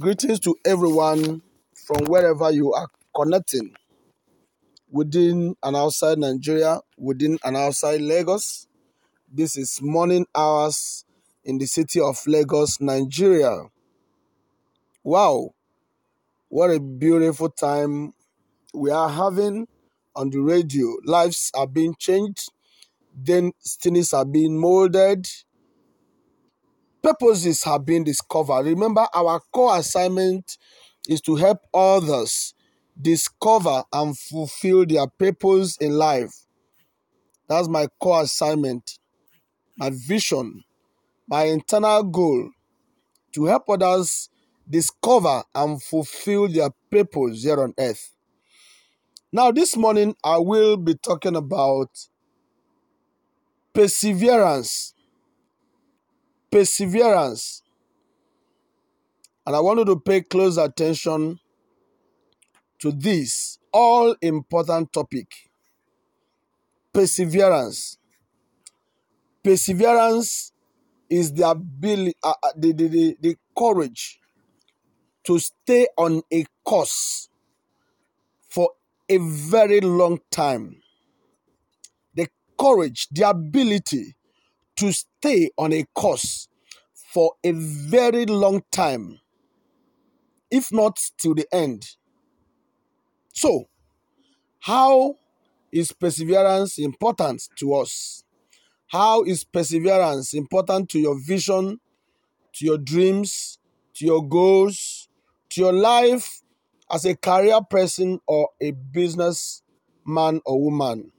Greetings to everyone from wherever you are connecting within and outside Nigeria, within and outside Lagos. This is morning hours in the city of Lagos, Nigeria. Wow, what a beautiful time we are having on the radio. Lives are being changed, destinies are being molded, purposes have been discovered. Remember, our core assignment is to help others discover and fulfill their purpose in life. That's my core assignment, my vision, my internal goal to help others discover and fulfill their purpose here on earth. Now, this morning, I will be talking about perseverance. Perseverance. And I want you to pay close attention to this all important topic perseverance. Perseverance is the ability, uh, uh, the, the, the, the courage to stay on a course for a very long time. The courage, the ability to stay on a course for a very long time, if not till the end. So, how is perseverance important to us? How is perseverance important to your vision, to your dreams, to your goals, to your life as a career person or a business man or woman?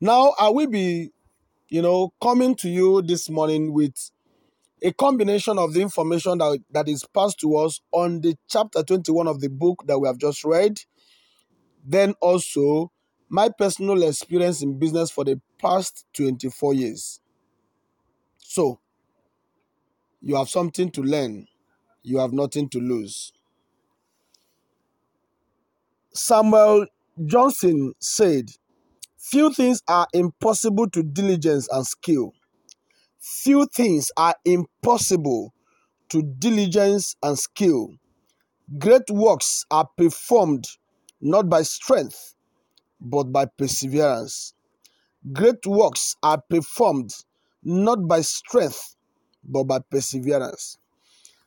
Now, I will be, you know, coming to you this morning with a combination of the information that, that is passed to us on the chapter 21 of the book that we have just read. Then also my personal experience in business for the past 24 years. So, you have something to learn, you have nothing to lose. Samuel Johnson said, Few things are impossible to diligence and skill. Few things are impossible to diligence and skill. Great works are performed not by strength, but by perseverance. Great works are performed not by strength, but by perseverance.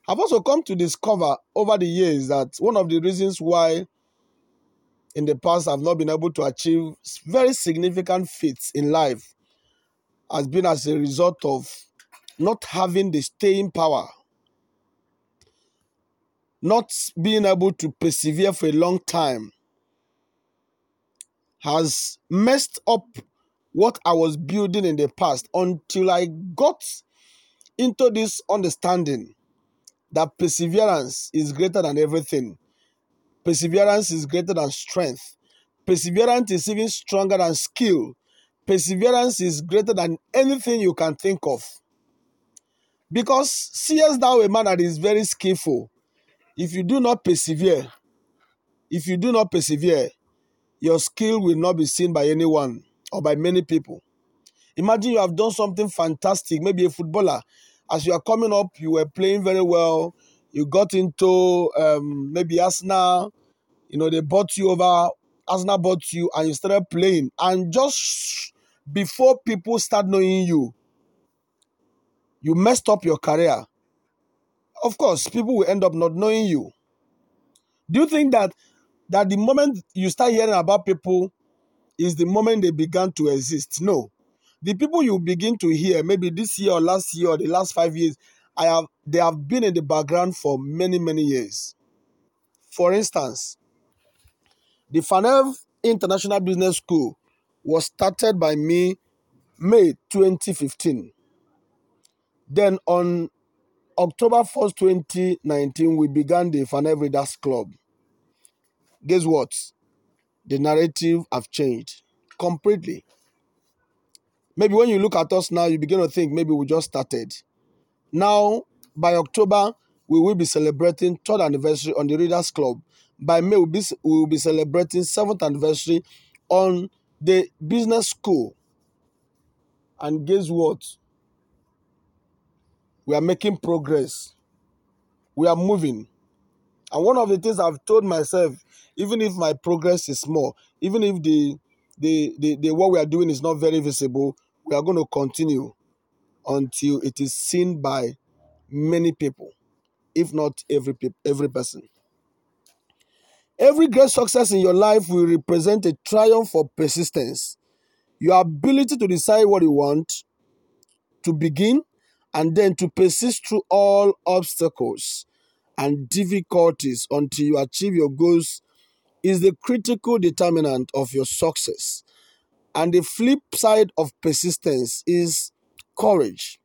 I've also come to discover over the years that one of the reasons why in the past I've not been able to achieve very significant feats in life has been as a result of not having the staying power, not being able to persevere for a long time, has messed up what I was building in the past until I got into this understanding that perseverance is greater than everything. Perseverance is greater than strength. Perseverance is even stronger than skill. Perseverance is greater than anything you can think of. Because seest thou a man that is very skillful, if you do not persevere, if you do not persevere, your skill will not be seen by anyone or by many people. Imagine you have done something fantastic, maybe a footballer. As you are coming up, you were playing very well. You got into um, maybe Arsenal, you know, they bought you over, Arsenal bought you, and you started playing. And just before people start knowing you, you messed up your career. Of course, people will end up not knowing you. Do you think that that the moment you start hearing about people is the moment they began to exist? No. The people you begin to hear, maybe this year or last year or the last five years, I have they have been in the background for many, many years. For instance, the FANEV International Business School was started by me May 2015. Then on October 1st, 2019, we began the FANEV Readers Club. Guess what? The narrative have changed completely. Maybe when you look at us now, you begin to think maybe we just started. Now, by October, we will be celebrating third anniversary on the Readers Club. By May, we'll be, we will be celebrating seventh anniversary on the business school. And guess what? We are making progress. we are moving. And one of the things I've told myself, even if my progress is small, even if the the, the, the what we are doing is not very visible, we are going to continue until it is seen by many people, if not every every person. Every great success in your life will represent a triumph for persistence. Your ability to decide what you want, to begin, and then to persist through all obstacles and difficulties until you achieve your goals is the critical determinant of your success. And the flip side of persistence is courage.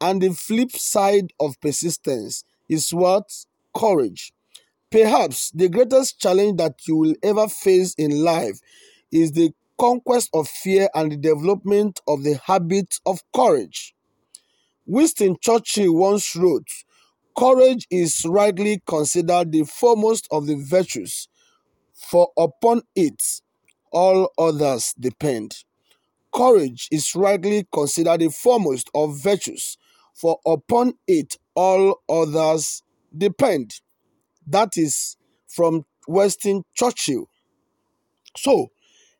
And the flip side of persistence is what? Courage. Perhaps the greatest challenge that you will ever face in life is the conquest of fear and the development of the habit of courage. Winston Churchill once wrote, Courage is rightly considered the foremost of the virtues, for upon it all others depend. Courage is rightly considered the foremost of virtues, for upon it all others depend. That is from Winston Churchill. So,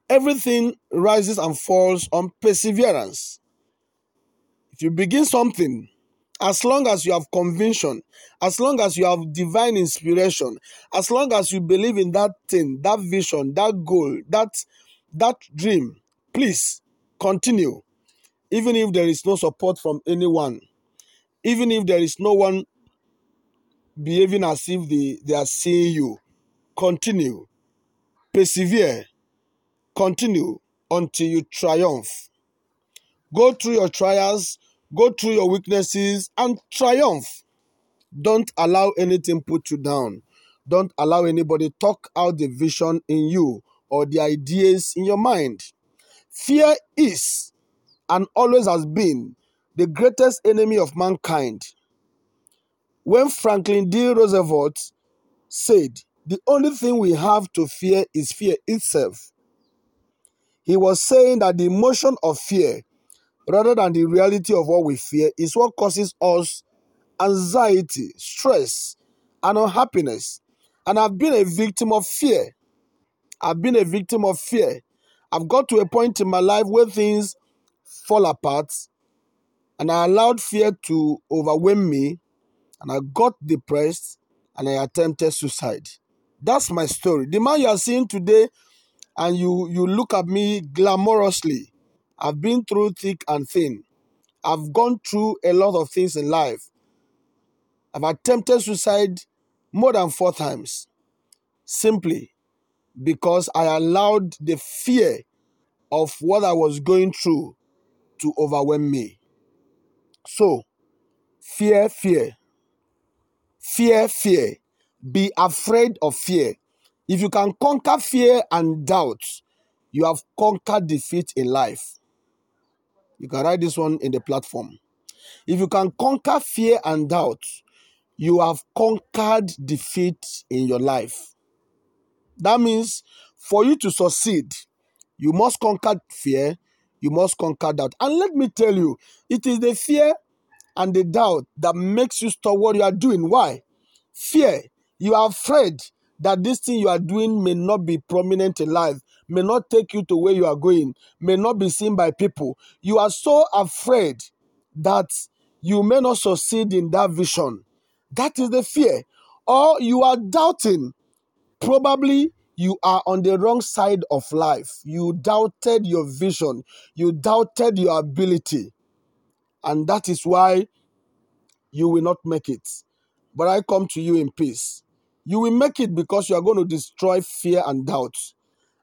everything rises and falls on perseverance. If you begin something, as long as you have conviction, as long as you have divine inspiration, as long as you believe in that thing, that vision, that goal, that that dream, please continue. Even if there is no support from anyone, even if there is no one behaving as if they, they are seeing you. Continue. Persevere. Continue until you triumph. Go through your trials, go through your weaknesses, and triumph. Don't allow anything put you down. Don't allow anybody talk out the vision in you or the ideas in your mind. Fear is and always has been the greatest enemy of mankind when Franklin D. Roosevelt said, The only thing we have to fear is fear itself, he was saying that the emotion of fear, rather than the reality of what we fear, is what causes us anxiety, stress, and unhappiness. And I've been a victim of fear. I've been a victim of fear. I've got to a point in my life where things fall apart, and I allowed fear to overwhelm me and I got depressed and I attempted suicide. That's my story. The man you are seeing today, and you you look at me glamorously. I've been through thick and thin. I've gone through a lot of things in life. I've attempted suicide more than four times simply because I allowed the fear of what I was going through to overwhelm me. So, fear, fear. Fear, fear. Be afraid of fear. If you can conquer fear and doubt, you have conquered defeat in life. You can write this one in the platform. If you can conquer fear and doubt, you have conquered defeat in your life. That means for you to succeed, you must conquer fear, you must conquer doubt. And let me tell you, it is the fear and the doubt that makes you stop what you are doing. Why? Fear. You are afraid that this thing you are doing may not be prominent in life, may not take you to where you are going, may not be seen by people. You are so afraid that you may not succeed in that vision. That is the fear. Or you are doubting. Probably you are on the wrong side of life. You doubted your vision, you doubted your ability. And that is why you will not make it. But I come to you in peace. You will make it because you are going to destroy fear and doubt.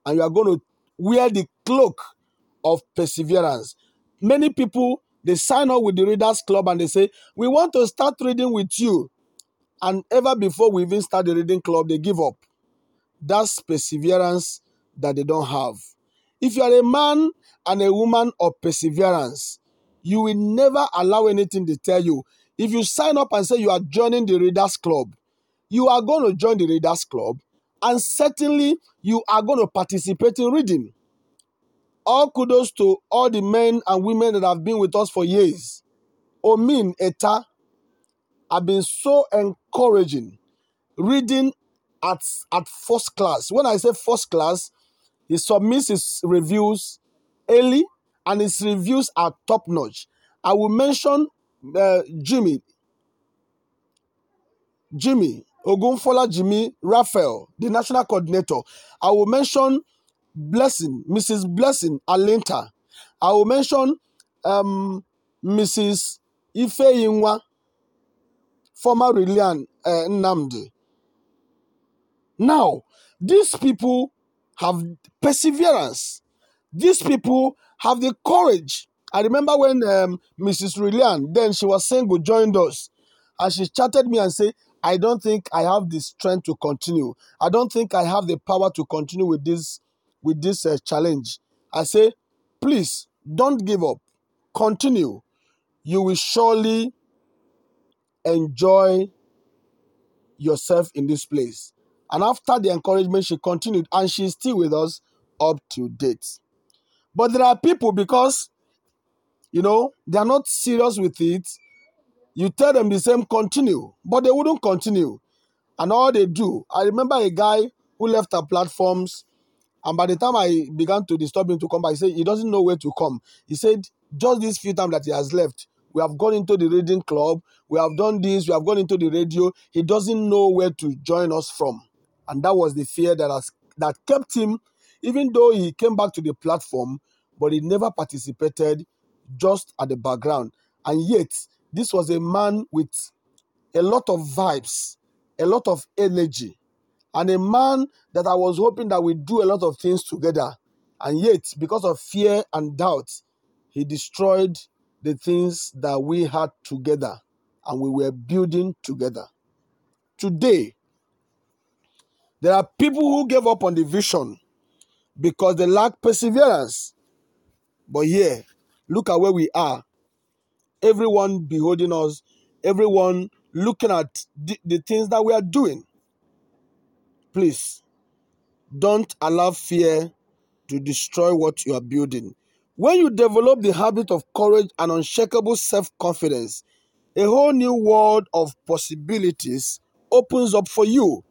And you are going to wear the cloak of perseverance. Many people, they sign up with the Readers Club and they say, We want to start reading with you. And ever before we even start the reading club, they give up. That's perseverance that they don't have. If you are a man and a woman of perseverance, you will never allow anything to tell you. If you sign up and say you are joining the Readers Club, you are going to join the Readers Club and certainly you are going to participate in reading. All kudos to all the men and women that have been with us for years. Omin Eta, have been so encouraging reading at at first class. When I say first class, he submits his reviews early and his reviews are top notch. I will mention uh, Jimmy, Jimmy Ogunfola Jimmy Raphael, the national coordinator. I will mention Blessing, Mrs. Blessing Alinta. I will mention um, Mrs. Ifeyinwa, former Relian uh, Nnamdi. Now, these people have perseverance. These people have the courage. I remember when um, Mrs. Relian, then she was single, joined us, and she chatted me and said, I don't think I have the strength to continue. I don't think I have the power to continue with this with this uh, challenge. I say, please don't give up. Continue. You will surely enjoy yourself in this place. And after the encouragement, she continued, and she's still with us up to date. But there are people because you know they are not serious with it. You tell them the same continue, but they wouldn't continue. And all they do, I remember a guy who left our platforms, and by the time I began to disturb him to come back, he said he doesn't know where to come. He said just this few times that he has left, we have gone into the reading club, we have done this, we have gone into the radio. He doesn't know where to join us from. And that was the fear that has that kept him, even though he came back to the platform, but he never participated just at the background. And yet, this was a man with a lot of vibes, a lot of energy, and a man that I was hoping that we do a lot of things together. And yet, because of fear and doubt, he destroyed the things that we had together and we were building together. Today, there are people who gave up on the vision because they lack perseverance. But here, look at where we are. Everyone beholding us, everyone looking at the, the things that we are doing. Please, don't allow fear to destroy what you are building. When you develop the habit of courage and unshakable self confidence, a whole new world of possibilities opens up for you.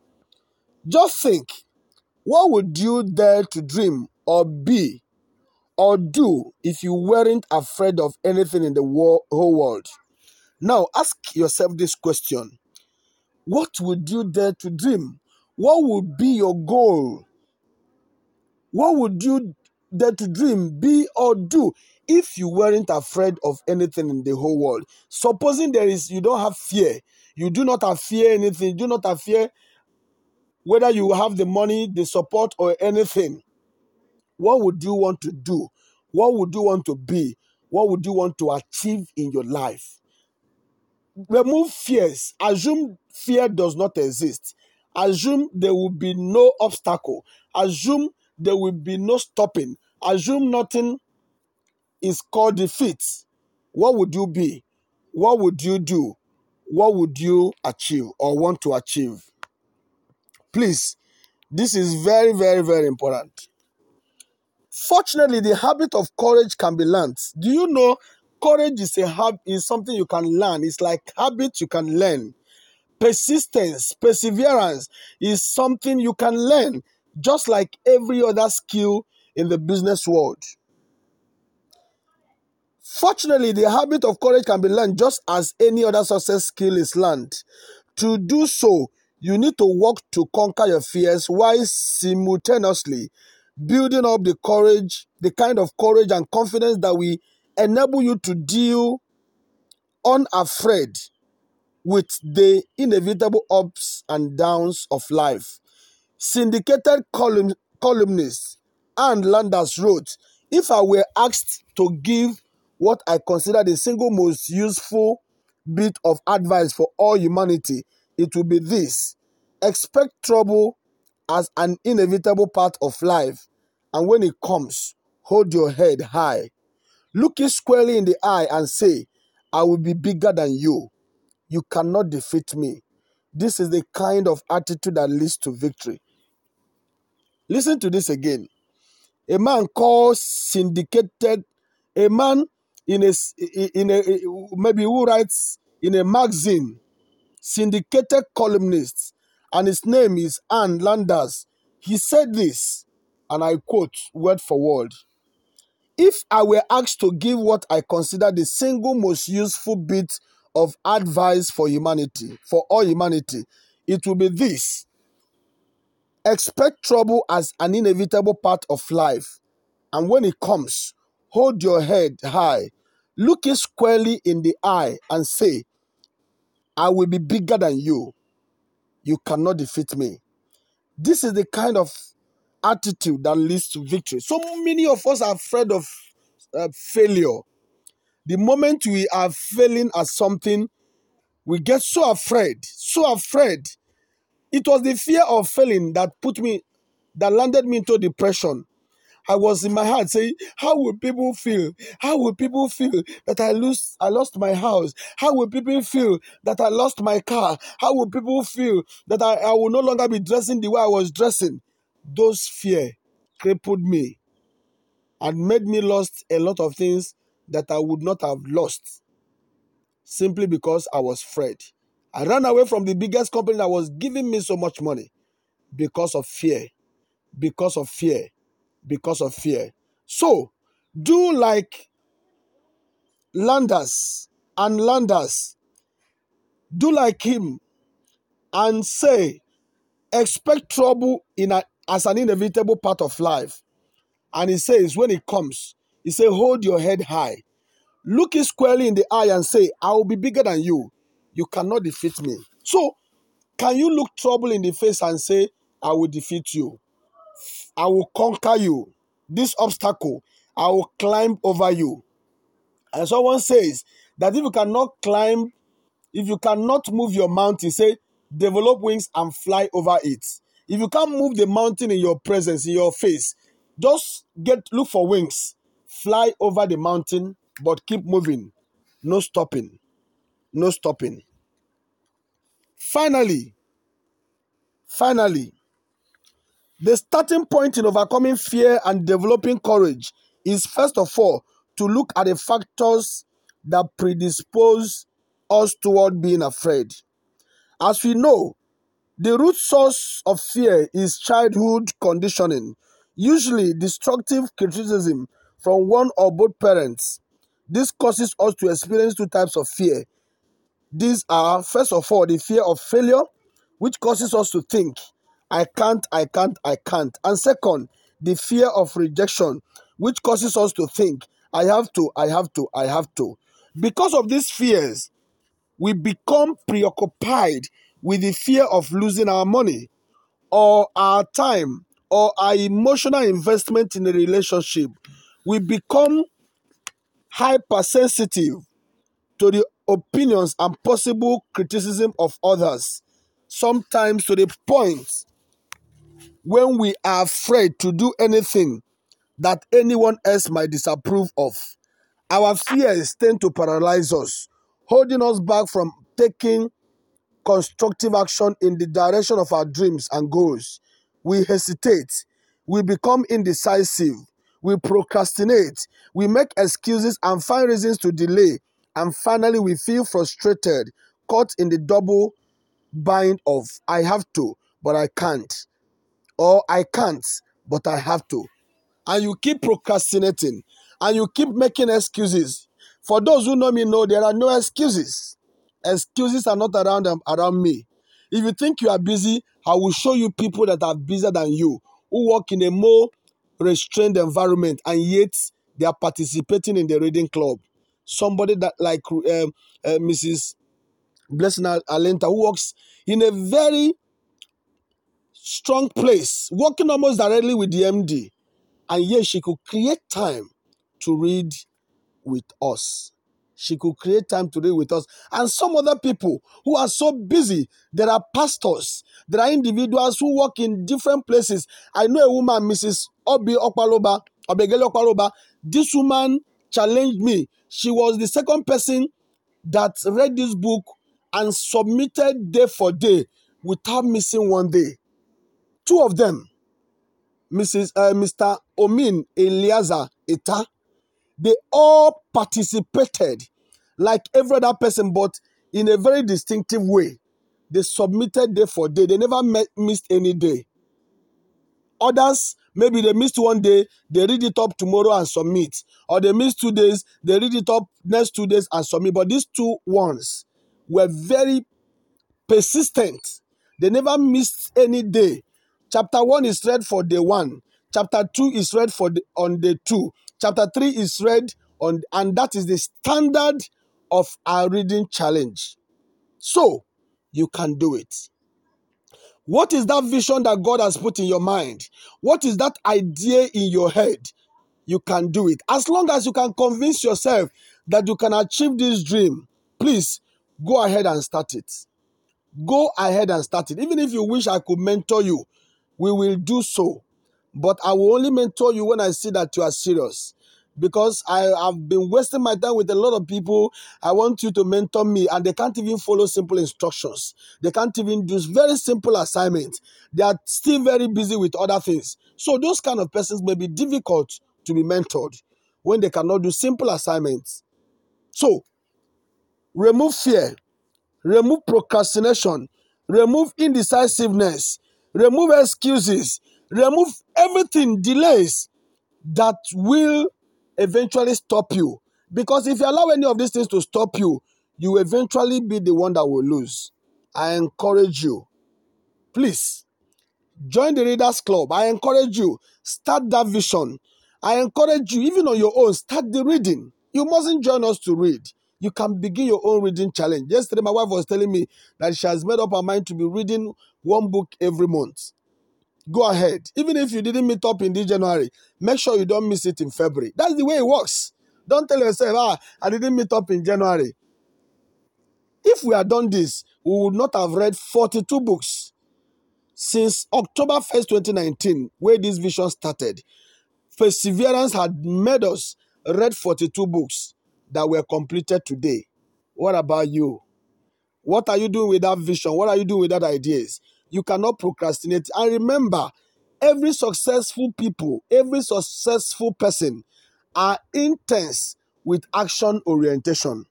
Just think what would you dare to dream or be or do if you weren't afraid of anything in the whole world? Now, ask yourself this question What would you dare to dream? What would be your goal? What would you dare to dream, be, or do if you weren't afraid of anything in the whole world? Supposing there is, you don't have fear, you do not have fear anything, you do not have fear whether you have the money, the support, or anything. What would you want to do? What would you want to be? What would you want to achieve in your life? Remove fears. Assume fear does not exist. Assume there will be no obstacle. Assume there will be no stopping. Assume nothing is called defeat. What would you be? What would you do? What would you achieve or want to achieve? Please, this is very, very, very important. Fortunately, the habit of courage can be learned. Do you know courage is a hab- is something you can learn? It's like habit you can learn. Persistence, perseverance is something you can learn, just like every other skill in the business world. Fortunately, the habit of courage can be learned just as any other success skill is learned. To do so, you need to work to conquer your fears while simultaneously building up the courage, the kind of courage and confidence that will enable you to deal unafraid with the inevitable ups and downs of life. Syndicated column, columnist Ann Landers wrote, If I were asked to give what I consider the single most useful bit of advice for all humanity, it will be this expect trouble as an inevitable part of life, and when it comes, hold your head high. Look it squarely in the eye and say, I will be bigger than you. You cannot defeat me. This is the kind of attitude that leads to victory. Listen to this again. A man calls syndicated, a man in a in a maybe who writes in a magazine syndicated columnist, and his name is Ann Landers. He said this, and I quote word for word. If I were asked to give what I consider the single most useful bit of advice for humanity, for all humanity, it will be this expect trouble as an inevitable part of life. And when it comes, hold your head high, look it squarely in the eye, and say, I will be bigger than you. You cannot defeat me. This is the kind of attitude that leads to victory. So many of us are afraid of uh, failure. The moment we are failing at something, we get so afraid, so afraid. It was the fear of failing that put me, that landed me into depression. I was in my heart saying, How will people feel? How will people feel that I lose I lost my house? How will people feel that I lost my car? How will people feel that I, I will no longer be dressing the way I was dressing? Those fear crippled me and made me lost a lot of things that I would not have lost simply because I was afraid. I ran away from the biggest company that was giving me so much money because of fear. Because of fear. Because of fear. So, do like Landers Ann Landers. Do like him and say, expect trouble in a, as an inevitable part of life. And he says, when it comes, he says, hold your head high. Look it squarely in the eye and say, I will be bigger than you. You cannot defeat me. So, can you look trouble in the face and say, I will defeat you? I will conquer you. This obstacle, I will climb over you. And someone says that if you cannot climb, if you cannot move your mountain, say, develop wings and fly over it. If you can't move the mountain in your presence, in your face, just get look for wings, fly over the mountain, but keep moving, no stopping, no stopping. Finally, finally, the starting point in overcoming fear and developing courage is first of all to look at the factors that predispose us toward being afraid. As we know, the root source of fear is childhood conditioning, usually destructive criticism from one or both parents. This causes us to experience two types of fear. These are, first of all, the fear of failure, which causes us to think, I can't, I can't, I can't. And second, the fear of rejection, which causes us to think, I have to, I have to, I have to. Because of these fears, we become preoccupied with the fear of losing our money or our time or our emotional investment in a relationship. We become hypersensitive to the opinions and possible criticism of others, sometimes to the point when we are afraid to do anything that anyone else might disapprove of. Our fears tend to paralyze us, holding us back from taking constructive action in the direction of our dreams and goals. We hesitate, we become indecisive, we procrastinate, we make excuses and find reasons to delay, and finally we feel frustrated, caught in the double bind of I have to, but I can't, or I can't, but I have to. And you keep procrastinating and you keep making excuses. For those who know me know there are no excuses. Excuses are not around them, around me. If you think you are busy, I will show you people that are busier than you, who work in a more restrained environment, and yet they are participating in the reading club. Somebody that like uh, uh, Mrs. Blessing Alenta, who works in a very strong place, working almost directly with the MD, and yet she could create time to read with us. She could create time to read with us. And some other people who are so busy, there are pastors, there are individuals who work in different places. I know a woman, Mrs. Obi Okpaloba, Obegele Okpaloba. This woman challenged me. She was the second person that read this book and submitted day for day without missing one day. Two of them, Mrs. Uh, Mr. Omin Eliaza Eta, they all participated like every other person, but in a very distinctive way. they submitted day for day. They never met, missed any day. Others, maybe they missed one day, they read it up tomorrow and submit. Or they missed two days, they read it up next two days and submit. But these two ones were very persistent. They never missed any day. Chapter 1 is read for day 1. Chapter 2 is read for the, on day 2. Chapter 3 is read on and that is the standard of our reading challenge. So, you can do it. What is that vision that God has put in your mind? What is that idea in your head? You can do it. As long as you can convince yourself that you can achieve this dream, please go ahead and start it. Go ahead and start it. Even if you wish I could mentor you, we will do so. But I will only mentor you when I see that you are serious because I have been wasting my time with a lot of people. I want you to mentor me, and they can't even follow simple instructions. They can't even do very simple assignments. They are still very busy with other things. So those kind of persons may be difficult to be mentored when they cannot do simple assignments. So remove fear, remove procrastination, remove indecisiveness, remove excuses, remove everything delays that will eventually stop you. Because if you allow any of these things to stop you, you will eventually be the one that will lose. I encourage you, please join the Readers Club. I encourage you, start that vision. I encourage you, even on your own, start the reading. You mustn't join us to read. You can begin your own reading challenge. Yesterday, my wife was telling me that she has made up her mind to be reading one book every month go ahead. Even if you didn't meet up in this January, make sure you don't miss it in February. That's the way it works. Don't tell yourself, ah, I didn't meet up in January. If we had done this, we would not have read 42 books since October 1st, 2019, where this vision started. Perseverance had made us read 42 books that were completed today. What about you? What are you doing with that vision? What are you doing with that ideas? You cannot procrastinate. And remember, every successful people, every successful person are intense with action orientation.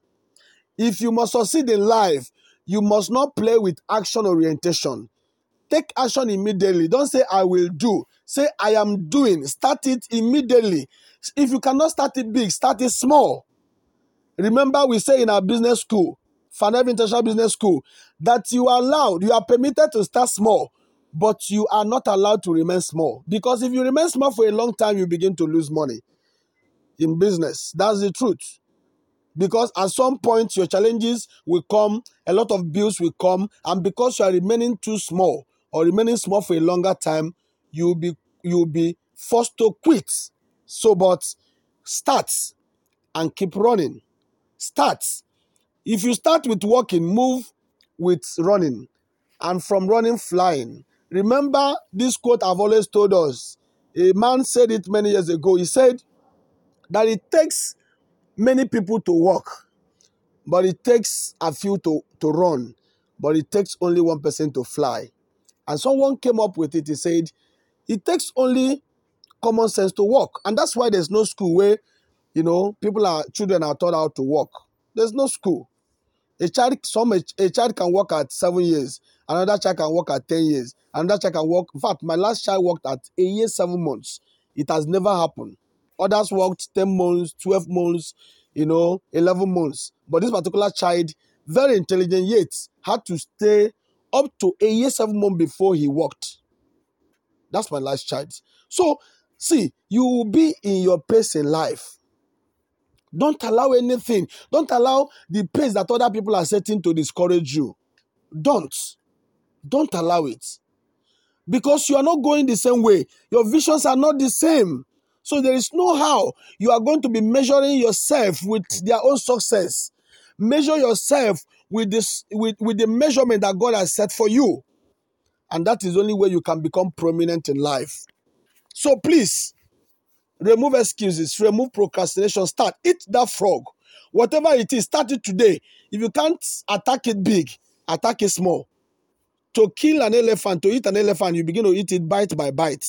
If you must succeed in life, you must not play with action orientation. Take action immediately. Don't say, I will do. Say, I am doing. Start it immediately. If you cannot start it big, start it small. Remember, we say in our business school, Fanev International Business School, that you are allowed, you are permitted to start small, but you are not allowed to remain small. Because if you remain small for a long time, you begin to lose money in business. That's the truth. Because at some point, your challenges will come, a lot of bills will come, and because you are remaining too small or remaining small for a longer time, you'll be you'll be forced to quit. So, but start and keep running. Start if you start with walking, move with running, and from running, flying. Remember this quote I've always told us. A man said it many years ago. He said that it takes many people to walk, but it takes a few to, to run, but it takes only one person to fly. And someone came up with it. He said, it takes only common sense to walk. And that's why there's no school where, you know, people are, children are taught how to walk. There's no school. A child, some a, child can work at seven years, another child can work at ten years, another child can work. In fact, my last child worked at a year seven months. It has never happened. Others worked ten months, twelve months, you know, eleven months. But this particular child, very intelligent yet, had to stay up to a year seven months before he worked. That's my last child. So, see, you will be in your pace in life. Don't allow anything. Don't allow the pace that other people are setting to discourage you. Don't. Don't allow it. Because you are not going the same way. Your visions are not the same. So there is no how you are going to be measuring yourself with their own success. Measure yourself with this with, with the measurement that God has set for you. And that is only way you can become prominent in life. So please remove excuses, remove procrastination, start. Eat that frog. Whatever it is, start it today. If you can't attack it big, attack it small. To kill an elephant, to eat an elephant, you begin to eat it bite by bite.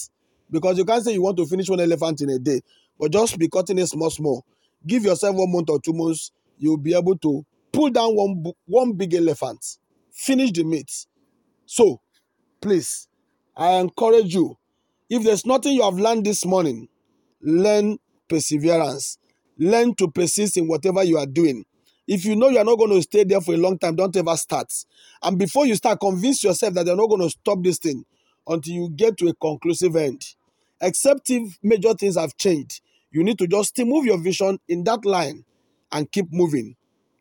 Because you can't say you want to finish one elephant in a day, but just be cutting it small, small. Give yourself one month or two months, you'll be able to pull down one, one big elephant finish the meat. So, please, I encourage you. If there's nothing you have learned this morning, learn perseverance. Learn to persist in whatever you are doing. If you know you are not going to stay there for a long time, don't ever start. And before you start, convince yourself that you're not going to stop this thing until you get to a conclusive end. Except if major things have changed, you need to just still move your vision in that line and keep moving.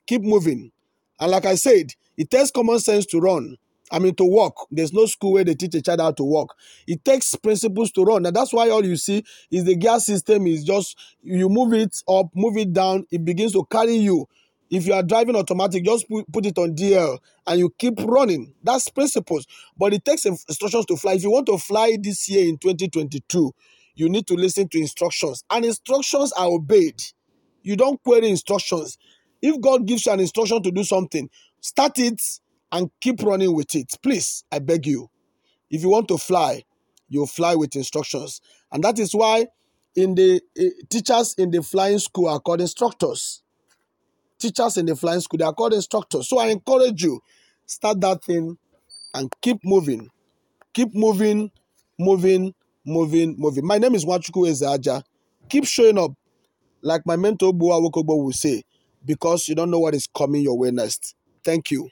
Keep moving. And like I said, it takes common sense to run. I mean, to walk. There's no school where they teach a child how to walk. It takes principles to run. And that's why all you see is the gear system is just you move it up, move it down, it begins to carry you. If you are driving automatic, just put, put it on DL and you keep running. That's principles. But it takes instructions to fly. If you want to fly this year in 2022, you need to listen to instructions. And instructions are obeyed. You don't query instructions. If God gives you an instruction to do something, start it and keep running with it. Please, I beg you. If you want to fly, you fly with instructions. And that is why in the uh, teachers in the flying school are called instructors. Teachers in the flying school, they are called instructors. So I encourage you, start that thing and keep moving. Keep moving, moving, moving, moving. My name is Nwachukwu Eze Aja. Keep showing up, like my mentor Bua Wokobo will say, because you don't know what is coming your way next. Thank you.